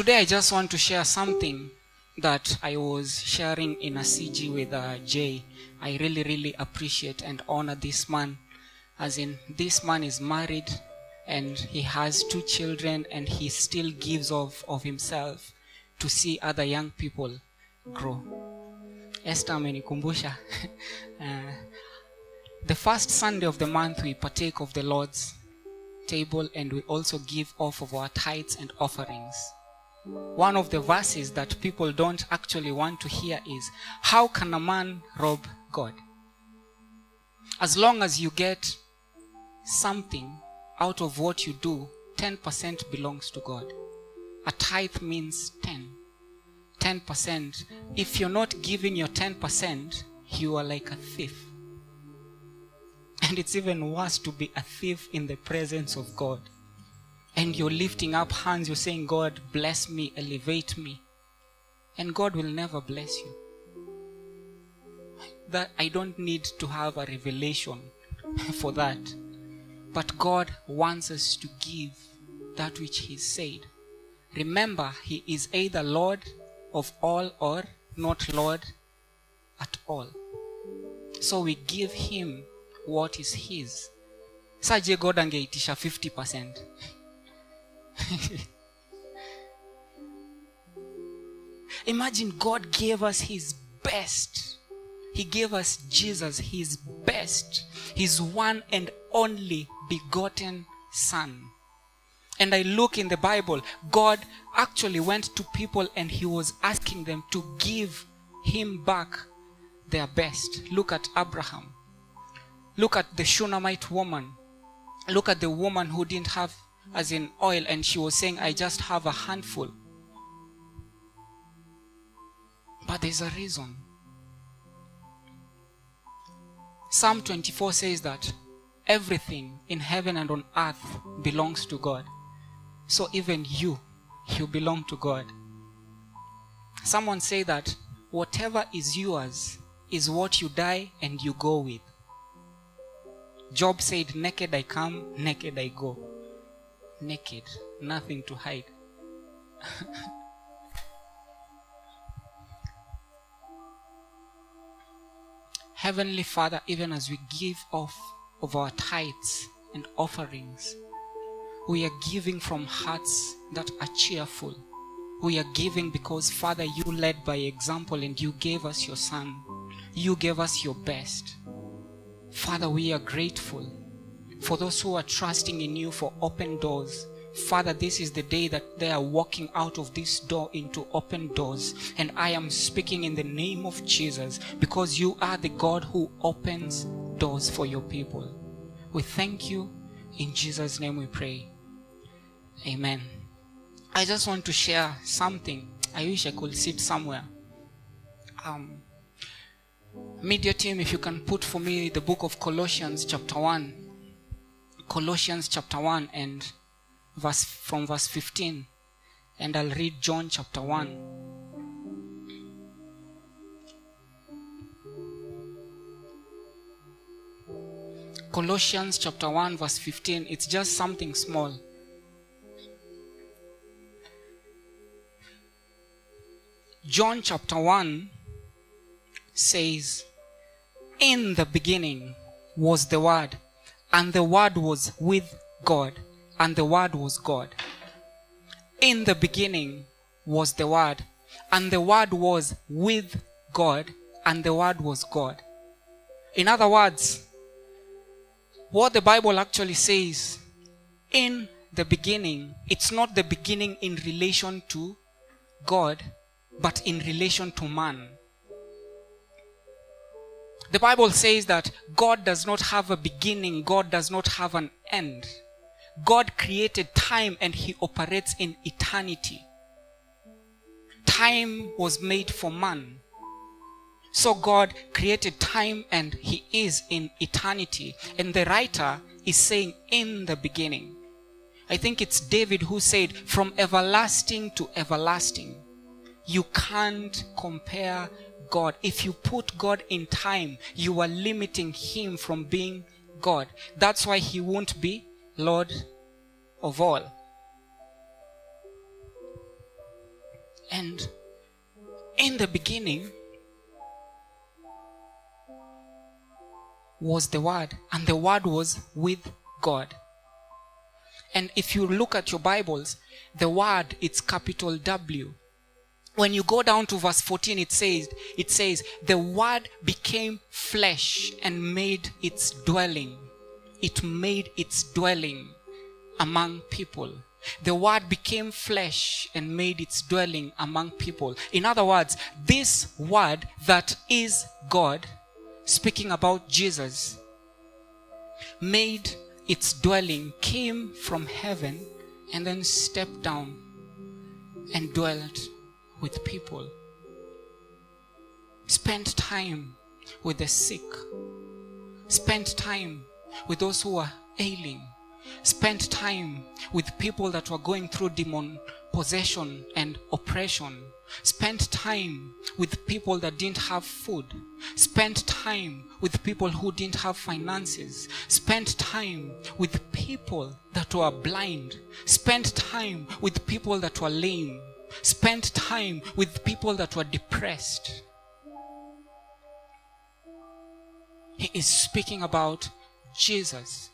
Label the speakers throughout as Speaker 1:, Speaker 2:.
Speaker 1: Today, I just want to share something that I was sharing in a CG with uh, Jay. I really, really appreciate and honor this man. As in, this man is married and he has two children and he still gives of, of himself to see other young people grow. Esther amenikumbusha. uh, the first Sunday of the month, we partake of the Lord's table and we also give off of our tithes and offerings. One of the verses that people don't actually want to hear is How can a man rob God? As long as you get something out of what you do, 10% belongs to God. A tithe means 10. 10%. If you're not giving your 10%, you are like a thief. And it's even worse to be a thief in the presence of God. And you're lifting up hands, you're saying, God, bless me, elevate me. And God will never bless you. That I don't need to have a revelation for that. But God wants us to give that which He said. Remember, He is either Lord of all or not Lord at all. So we give Him what is His. Saje God angeitisha 50%. Imagine God gave us His best. He gave us Jesus, His best, His one and only begotten Son. And I look in the Bible, God actually went to people and He was asking them to give Him back their best. Look at Abraham. Look at the Shunammite woman. Look at the woman who didn't have, as in oil, and she was saying, I just have a handful. But there's a reason. Psalm 24 says that everything in heaven and on earth belongs to God. So even you, you belong to God. Someone say that whatever is yours is what you die and you go with. Job said, Naked I come, naked I go. Naked, nothing to hide. Heavenly Father, even as we give off of our tithes and offerings, we are giving from hearts that are cheerful. We are giving because, Father, you led by example and you gave us your Son. You gave us your best. Father, we are grateful for those who are trusting in you for open doors. Father, this is the day that they are walking out of this door into open doors. And I am speaking in the name of Jesus because you are the God who opens doors for your people. We thank you. In Jesus' name we pray. Amen. I just want to share something. I wish I could sit somewhere. Um, media team, if you can put for me the book of Colossians, chapter 1. Colossians, chapter 1, and verse from verse 15. And I'll read John, chapter 1. Colossians chapter 1, verse 15. It's just something small. John chapter 1 says, In the beginning was the Word, and the Word was with God, and the Word was God. In the beginning was the Word, and the Word was with God, and the Word was God. In other words, what the Bible actually says, in the beginning, it's not the beginning in relation to God, but in relation to man. The Bible says that God does not have a beginning, God does not have an end. God created time and He operates in eternity. Time was made for man. So God created time and He is in eternity. And the writer is saying, in the beginning. I think it's David who said, from everlasting to everlasting. You can't compare God. If you put God in time, you are limiting Him from being God. That's why He won't be Lord of all. And in the beginning was the Word, and the Word was with God. And if you look at your Bibles, the word it's capital W. When you go down to verse 14, it says, it says, the word became flesh and made its dwelling. It made its dwelling among people. The word became flesh and made its dwelling among people. In other words, this word that is God, speaking about Jesus, made its dwelling, came from heaven and then stepped down and dwelt with people. Spent time with the sick. Spent time with those who are ailing. Spent time with people that were going through demon possession and oppression. Spent time with people that didn't have food. Spent time with people who didn't have finances. Spent time with people that were blind. Spent time with people that were lame. Spent time with people that were depressed. He is speaking about Jesus.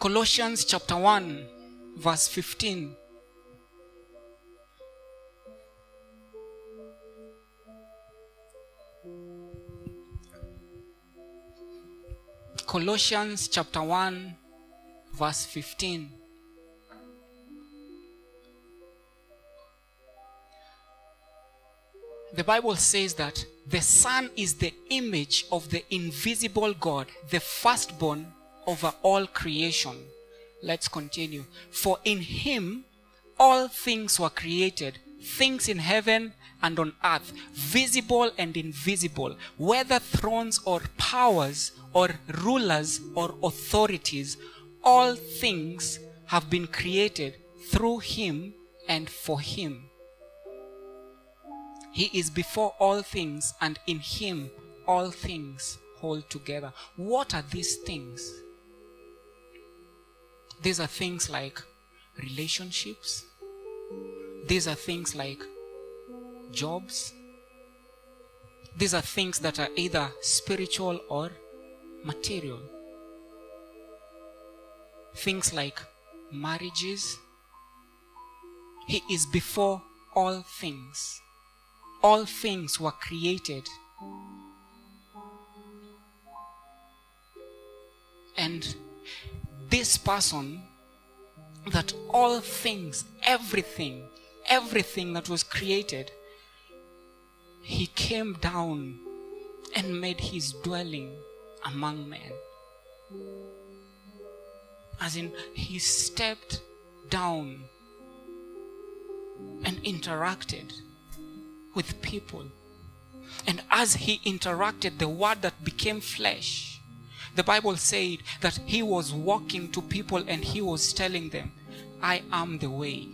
Speaker 1: Colossians chapter 1, verse 15. Colossians chapter 1, verse 15. The Bible says that the Son is the image of the invisible God, the firstborn over all creation. Let's continue. For in him all things were created, things in heaven and on earth, visible and invisible, whether thrones or powers or rulers or authorities, all things have been created through him and for him. He is before all things, and in him all things hold together. What are these things? These are things like relationships. These are things like jobs. These are things that are either spiritual or material. Things like marriages. He is before all things. All things were created. And this person, that all things, everything, everything that was created, he came down and made his dwelling among men. As in, he stepped down and interacted with people. And as he interacted, the word that became flesh, the Bible said that he was walking to people and he was telling them, I am the way.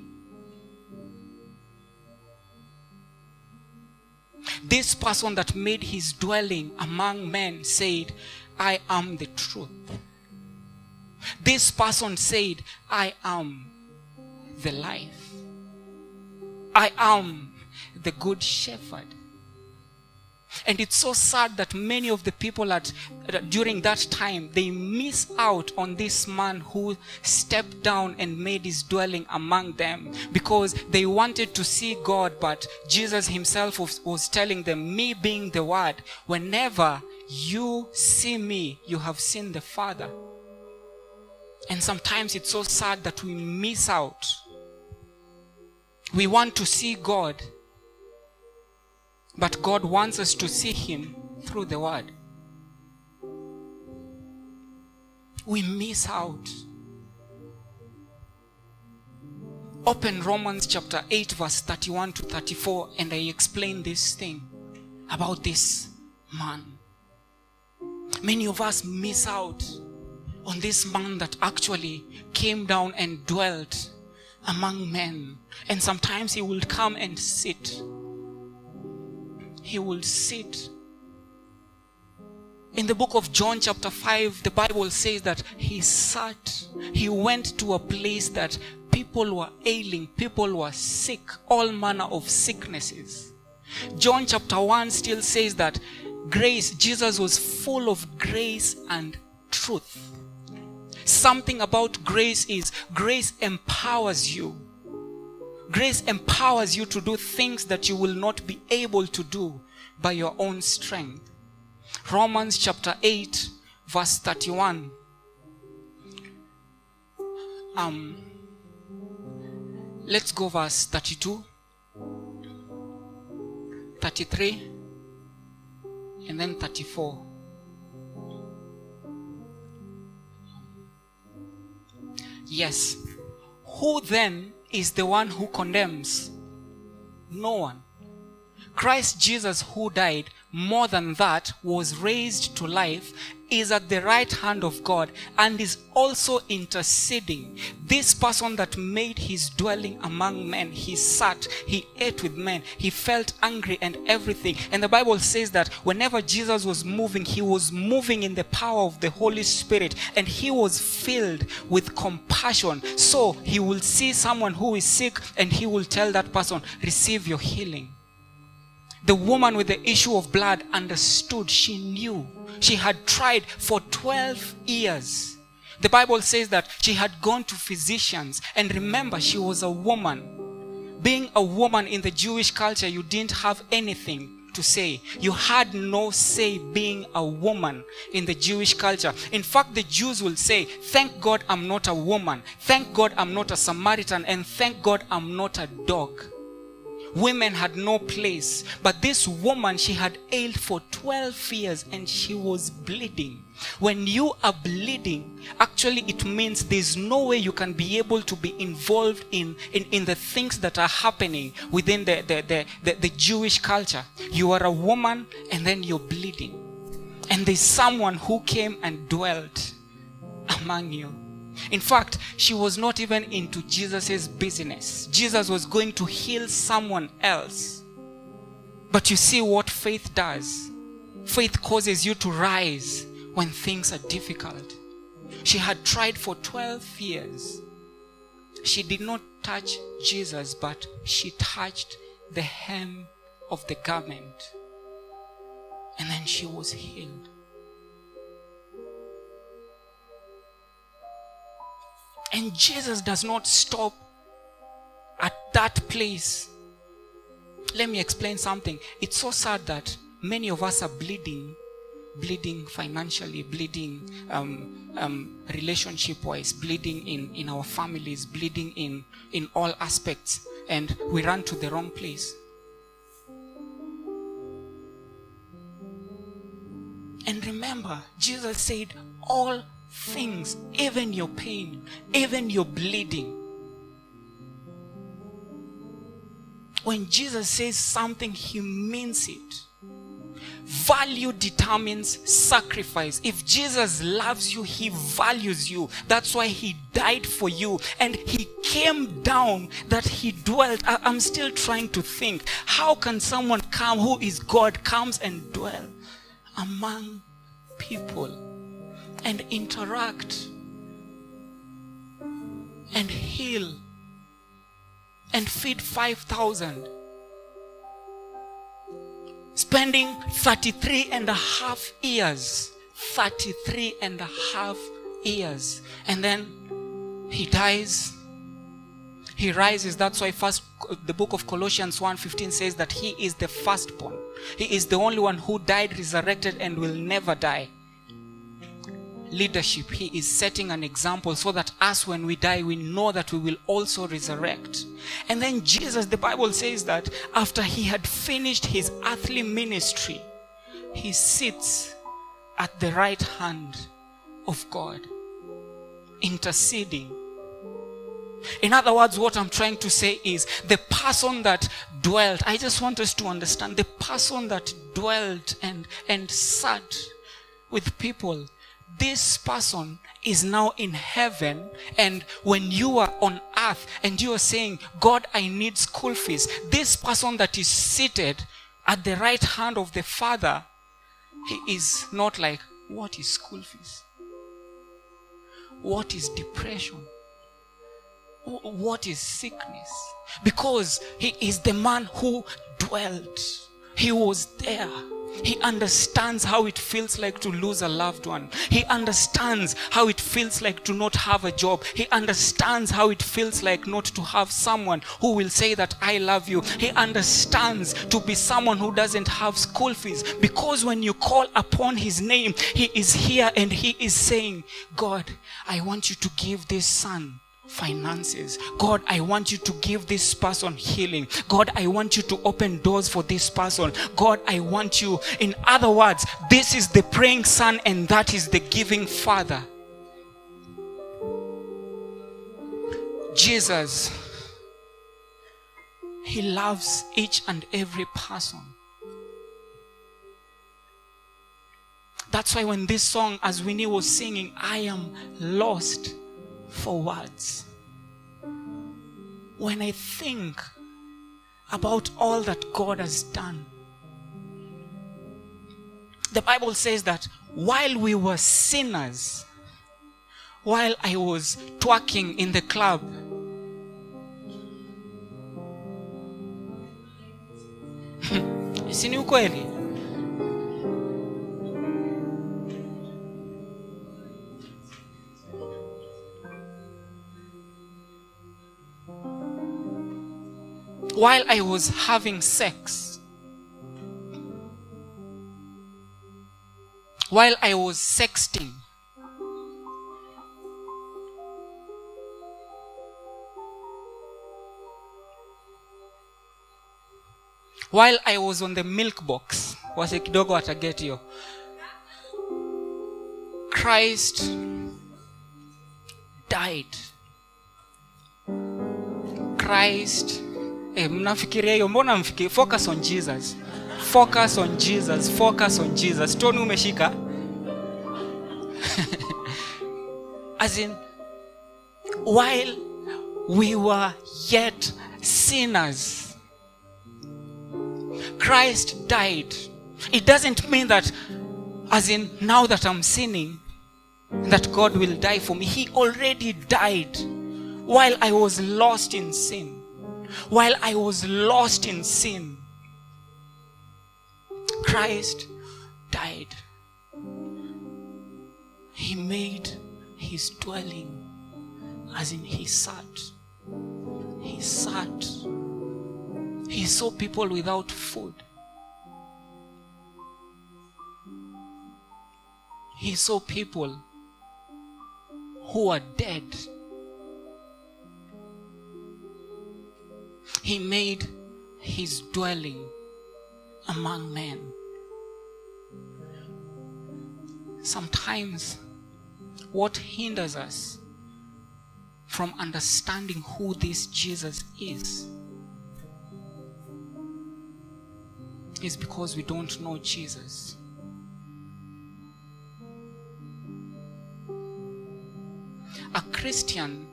Speaker 1: This person that made his dwelling among men said, I am the truth. This person said, I am the life. I am the good shepherd. And it's so sad that many of the people at during that time they miss out on this man who stepped down and made his dwelling among them because they wanted to see God, but Jesus himself was, was telling them, Me being the word, whenever you see me, you have seen the Father. And sometimes it's so sad that we miss out. We want to see God, but God wants us to see Him through the Word. We miss out. Open Romans chapter 8, verse 31 to 34, and I explain this thing about this man. Many of us miss out on this man that actually came down and dwelt among men. And sometimes he would come and sit. He would sit In the book of John, chapter 5, the Bible says that he sat, he went to a place that people were ailing, people were sick, all manner of sicknesses. John chapter 1 still says that grace, Jesus was full of grace and truth. Something about grace is grace empowers you. Grace empowers you to do things that you will not be able to do by your own strength. Romans chapter 8, verse 31. Um, let's go verse 32, 33, and then 34. Yes. Who then is the one who condemns? No one. Christ Jesus, who died, more than that, was raised to life, is at the right hand of God and is also interceding. This person that made his dwelling among men, he sat, he ate with men, he felt angry and everything. And the Bible says that whenever Jesus was moving, he was moving in the power of the Holy Spirit and he was filled with compassion. So he will see someone who is sick and he will tell that person, Receive your healing. The woman with the issue of blood understood. She knew. She had tried for 12 years. The Bible says that she had gone to physicians. And remember, she was a woman. Being a woman in the Jewish culture, you didn't have anything to say. You had no say being a woman in the Jewish culture. In fact, the Jews will say, Thank God I'm not a woman. Thank God I'm not a Samaritan. And thank God I'm not a dog women had no place. But this woman, she had ailed for 12 years and she was bleeding. When you are bleeding, actually it means there's no way you can be able to be involved in, in, in the things that are happening within the, the, the, the, the Jewish culture. You are a woman and then you're bleeding. And there's someone who came and dwelt among you. In fact, she was not even into Jesus' business. Jesus was going to heal someone else. But you see what faith does. Faith causes you to rise when things are difficult. She had tried for 12 years. She did not touch Jesus, but she touched the hem of the garment. And then she was healed. And Jesus does not stop at that place. Let me explain something. It's so sad that many of us are bleeding, bleeding financially, bleeding um, um, relationship wise, bleeding in, in our families, bleeding in, in all aspects, and we run to the wrong place. And remember, Jesus said, All things, even your pain, even your bleeding. When Jesus says something, he means it. Value determines sacrifice. If Jesus loves you, he values you. That's why he died for you. And he came down that he dwelt. I, am still trying to think how can someone come who is God comes and dwell among people? And interact and heal and feed 5,000. Spending 33 and a half years. 33 and a half years. And then he dies. He rises. That's why first the book of Colossians 1:15 says that he is the firstborn. He is the only one who died, resurrected, and will never die leadership, He is setting an example so that us, when we die, we know that we will also resurrect. And then Jesus, the Bible says that after He had finished His earthly ministry, He sits at the right hand of God, interceding. In other words, what I'm trying to say is the person that dwelt, I just want us to understand the person that dwelt and, and sat with people this person is now in heaven and when you are on earth and you are saying god i need school fees this person that is seated at the right hand of the father he is not like, what is school fees? What is depression? What is sickness? Because he is the man who dwelt, he was there. He understands how it feels like to lose a loved one. He understands how it feels like to not have a job. He understands how it feels like not to have someone who will say that I love you. He understands to be someone who doesn't have school fees because when you call upon his name, he is here and he is saying, God, I want you to give this son finances. God, I want you to give this person healing. God, I want you to open doors for this person. God, I want you. In other words, this is the praying son and that is the giving father. Jesus, he loves each and every person. That's why when this song, as Winnie was singing, I am lost for words. When I think about all that God has done, the Bible says that while we were sinners, while I was twerking in the club, si? While I was having sex, while I was sexting, while I was on the milk box, wase kidogo wataget hiyo. Christ died. Christ Eh, mnafikiria hiyo? Mbona mfikiri focus on jesus. Focus on jesus. Focus on jesus. Toni umeshika? As in while we were yet sinners christ died. It doesn't mean that as in now that i'm sinning that god will die for me. He already died while i was lost in sin while I was lost in sin, Christ died. He made his dwelling, as in he sat. He sat. He saw people without food. He saw people who are dead. He made his dwelling among men. Sometimes, what hinders us from understanding who this Jesus is is because we don't know Jesus. A Christian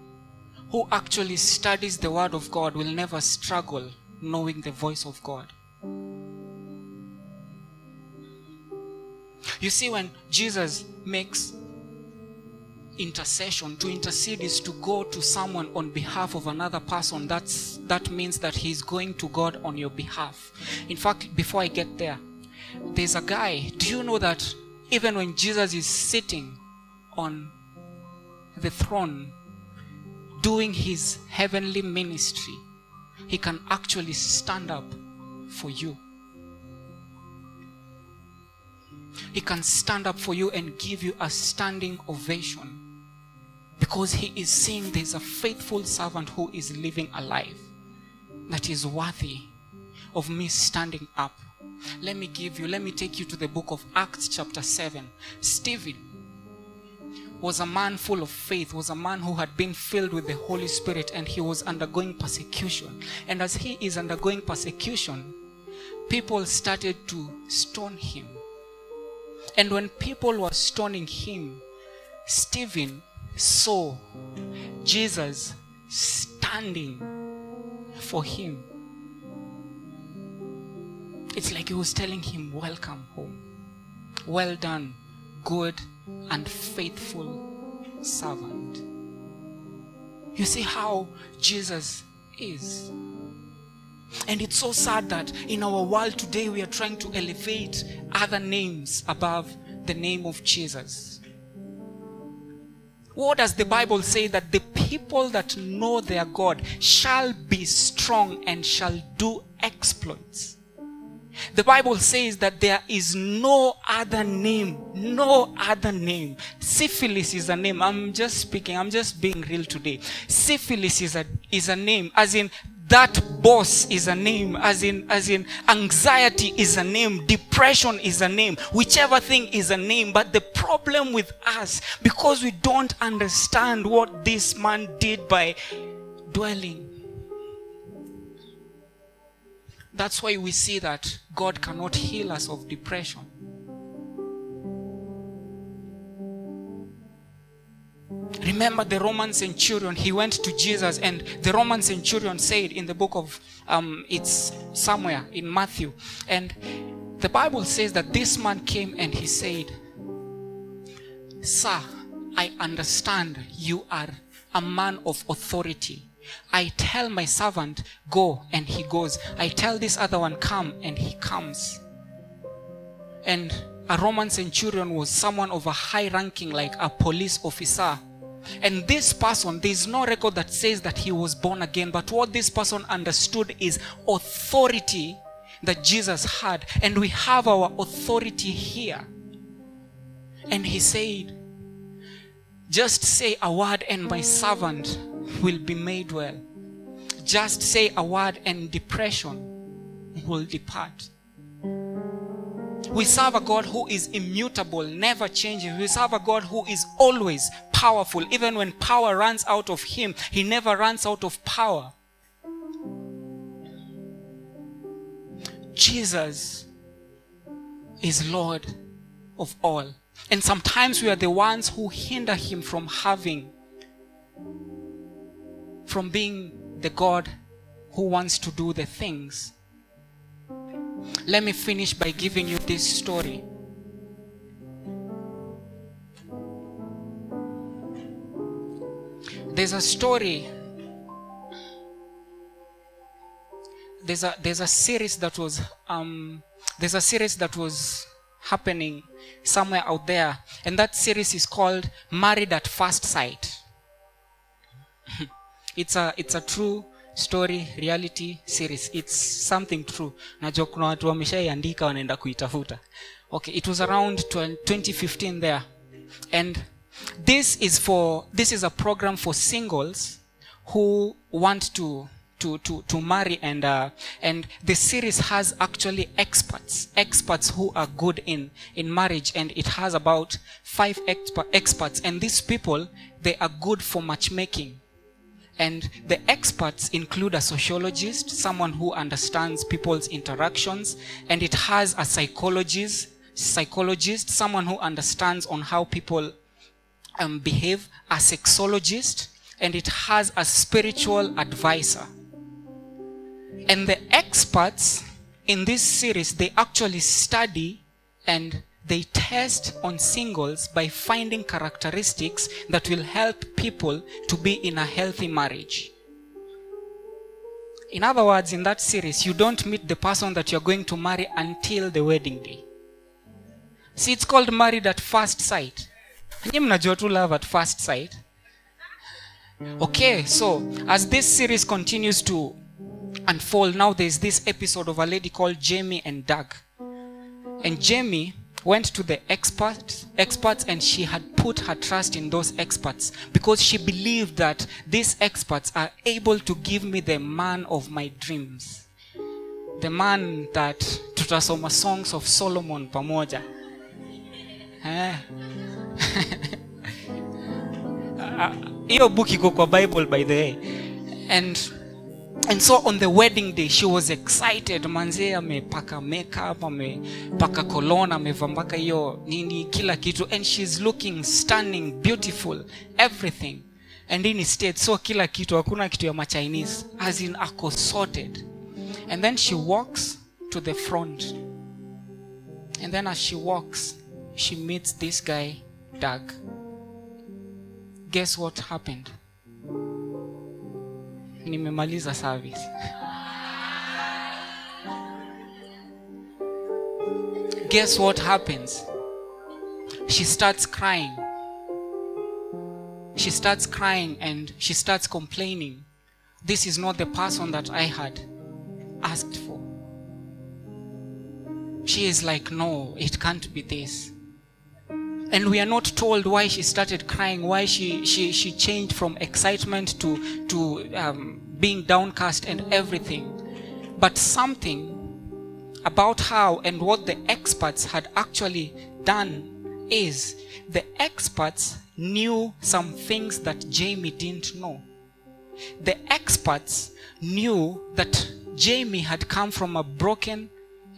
Speaker 1: who actually studies the Word of God will never struggle knowing the voice of God. You see, when Jesus makes intercession, to intercede is to go to someone on behalf of another person. That's, that means that he's going to God on your behalf. In fact, before I get there, there's a guy. Do you know that even when Jesus is sitting on the throne, doing his heavenly ministry, he can actually stand up for you. He can stand up for you and give you a standing ovation because he is seeing there's a faithful servant who is living a life that is worthy of me standing up. Let me give you, let me take you to the book of Acts, chapter 7. Stephen was a man full of faith, was a man who had been filled with the Holy Spirit, and he was undergoing persecution. And as he is undergoing persecution, people started to stone him. And when people were stoning him, Stephen saw Jesus standing for him. It's like he was telling him, Welcome home. well done good and faithful servant you see how jesus is and it's so sad that in our world today we are trying to elevate other names above the name of Jesus. What does the Bible say? That the people that know their God shall be strong and shall do exploits. The Bible says that there is no other name, no other name. Syphilis is a name. I'm just speaking, I'm just being real today. Syphilis is a, is a name, as in that boss is a name as in as in anxiety is a name depression is a name whichever thing is a name but the problem with us because we don't understand what this man did by dwelling that's why we see that god cannot heal us of depression Remember the Roman centurion, he went to Jesus, and the Roman centurion said in the book of, um, it's somewhere in Matthew, and the Bible says that this man came and he said, Sir, I understand you are a man of authority. I tell my servant, go, and he goes. I tell this other one, come, and he comes. And a Roman centurion was someone of a high ranking, like a police officer. And this person, there is no record that says that he was born again, but what this person understood is authority that Jesus had. And we have our authority here. And he said, Just say a word, and my servant will be made well. Just say a word, and depression will depart. We serve a God who is immutable, never changing. We serve a God who is always powerful. Even when power runs out of him, he never runs out of power. Jesus is Lord of all. And sometimes we are the ones who hinder him from having, from being the God who wants to do the things. Let me finish by giving you this story. There's a story. There's a there's a series that was um there's a series that was happening somewhere out there, and that series is called Married at First Sight. it's a it's a true story reality series. It's something true. Najua kuna watu wameshaiandika wanaenda kuitafuta. Okay it was around 2015 there. And this is for this is a program for singles who want to to to, to marry and uh, and the series has actually experts experts who are good in in marriage. And it has about five exper- experts. And these people they are good for matchmaking and the experts include a sociologist, someone who understands people's interactions, and it has a psychologist, psychologist, someone who understands on how people um, behave, a sexologist, and it has a spiritual advisor. And the experts in this series, they actually study and they test on singles by finding characteristics that will help people to be in a healthy marriage. In other words, in that series, you don't meet the person that you're going to marry until the wedding day. See, it's called married at first sight. Nyinyi mnajua tu love at first sight. Okay, so as this series continues to unfold, now there's this episode of a lady called Jamie and Doug. And Jamie went to the experts, experts and she had put her trust in those experts because she believed that these experts are able to give me the man of my dreams. The man that to tutasoma songs of Solomon pamoja. Eh. hiyo book iko kwa bible by the way and and so on the wedding day she was excited. Manzee amepaka makeup amepaka cologne amevambaka hiyo nini kila kitu. And she's looking stunning beautiful everything. And in state so kila kitu hakuna kitu ya machinese as in ako sorted. And then she walks to the front. And then as she walks she meets this guy, Doug. Guess what happened? Nimemaliza service. Guess what happens? She starts crying. She starts crying and she starts complaining. This is not the person that I had asked for. She is like, No, it can't be this. And we are not told why she started crying, why she, she, she changed from excitement to, to um, being downcast and everything. But something about how and what the experts had actually done is the experts knew some things that Jamie didn't know. The experts knew that Jamie had come from a broken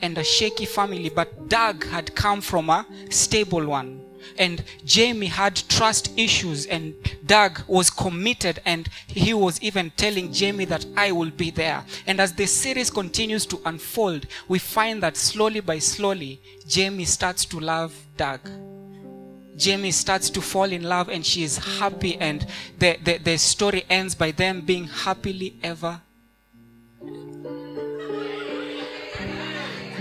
Speaker 1: and a shaky family, but Doug had come from a stable one. And Jamie had trust issues, and Doug was committed, and he was even telling Jamie that I will be there. And as the series continues to unfold, we find that slowly by slowly, Jamie starts to love Doug. Jamie starts to fall in love and she is happy, and the, the, the story ends by them being happily ever.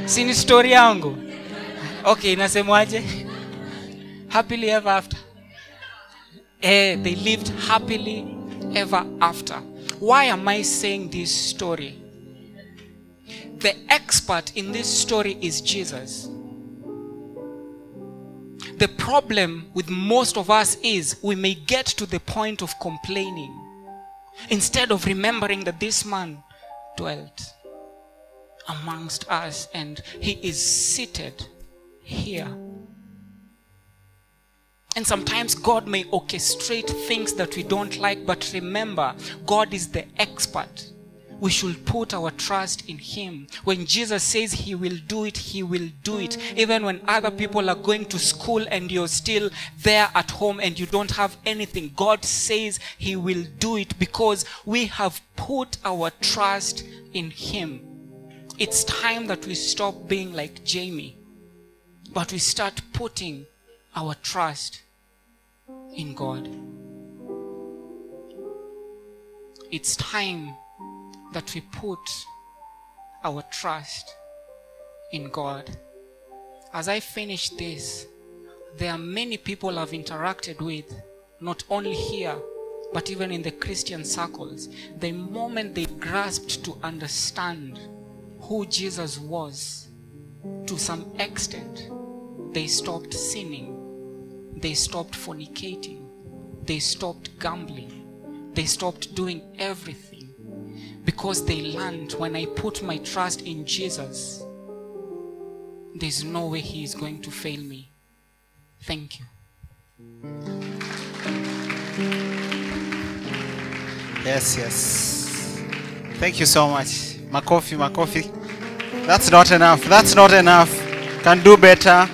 Speaker 1: Sini story. Okay, inasemwaje? Happily ever after. Eh, they lived happily ever after. Why am I saying this story? The expert in this story is Jesus. The problem with most of us is we may get to the point of complaining instead of remembering that this man dwelt amongst us and he is seated here. And sometimes God may orchestrate things that we don't like, but remember, God is the expert. We should put our trust in Him. When Jesus says He will do it, He will do it. Even when other people are going to school and you're still there at home and you don't have anything, God says He will do it because we have put our trust in Him. It's time that we stop being like Jamie, but we start putting our trust in God. It's time that we put our trust in God. As I finish this, there are many people I've interacted with, not only here, but even in the Christian circles. The moment they grasped to understand who Jesus was, to some extent, they stopped sinning, they stopped fornicating, they stopped gambling, they stopped doing everything because they learned when I put my trust in Jesus, there's no way He is going to fail me. Thank you.
Speaker 2: Yes, yes. Thank you so much. Makofi, Makofi. That's not enough. That's not enough. Can do better.